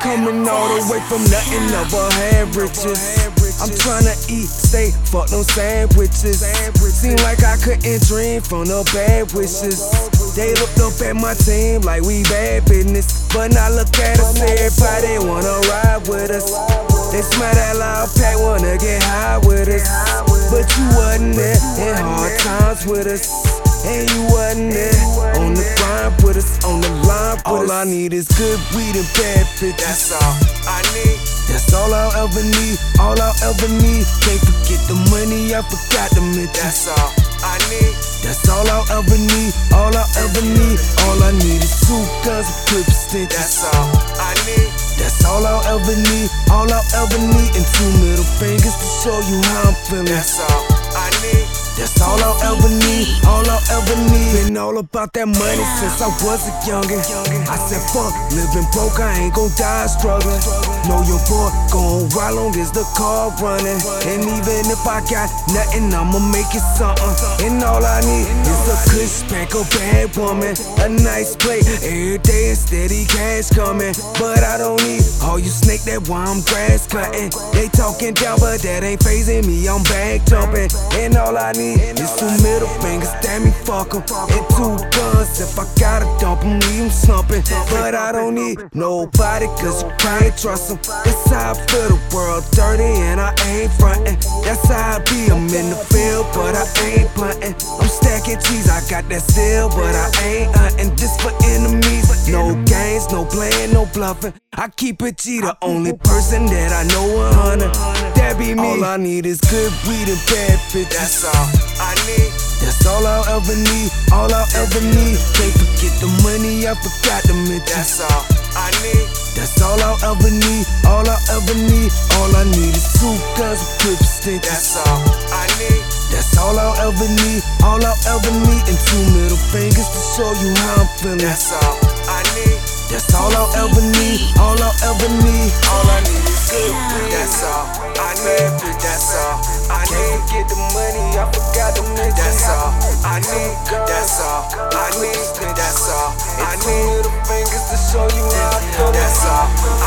coming all the way from nothing, never had riches. I'm tryna eat, stay, fuck them sandwiches. Seem like I couldn't dream from the bad wishes. They looked up at my team like we bad business. But now look at us, everybody wanna ride with us. They smell that loud pack, wanna get high with us. But you wasn't there in hard times with us. And you wasn't there on the grind with us, on the with All. I need is good weed and bad bitches. That's all I need. That's all I'll ever need, all I'll ever need. Can't forget the money, I forgot to mention. That's all I need. That's all I'll ever need, all I'll ever need. All I need is two guns and clip extensions. That's all I need. That's all I'll ever need, all I'll ever need. And two middle fingers to show you how I'm feeling. That's all I need. That's all I'll ever need, all I'll ever need. Been all about that money since I was a youngin'. I said, fuck, living broke, I ain't gon' die struggling. Know your boy gon' ride long as the car running. And even if I got nothing, I'ma make it something. And all I need is a good spank, a bad woman, a nice plate every day and steady cash coming. But I don't need all you snake that while I'm grass cutting. They talking down, but that ain't phasing me. I'm back jumping, and all I need is two middle fingers. Damn me, fuck 'em. And two guns. If I gotta dump 'em, leave 'em. But I don't need nobody, cause you can't trust 'em. That's how I feel the world dirty, and I ain't frontin'. That's how I be. I'm in the field, but I ain't puntin'. I'm stacking cheese, I got that still, but I ain't hunting. This for enemies. No games, no playing, no bluffin'. I keep it G, the only person that I know a hundred. That be me. All I need is good weed and bad bitches. That's all I need. That's all I'll ever need, all I'll ever need. Can't forget the money, I forgot to mention. That's all I need. That's all I'll ever need, all I'll ever need. All I need is two guns with clip extensions. That's all I need. That's all I'll ever need, all I'll ever need. And two middle fingers to show you how I'm feeling. That's all I need. That's all I'll ever need, all I'll ever need. All I need is good weed. That's all I need. That's all I need. forget the money, I forgot to mention. That's all I need. That's all I need. That's all I need. middle fingers to show you how I feel. That's all.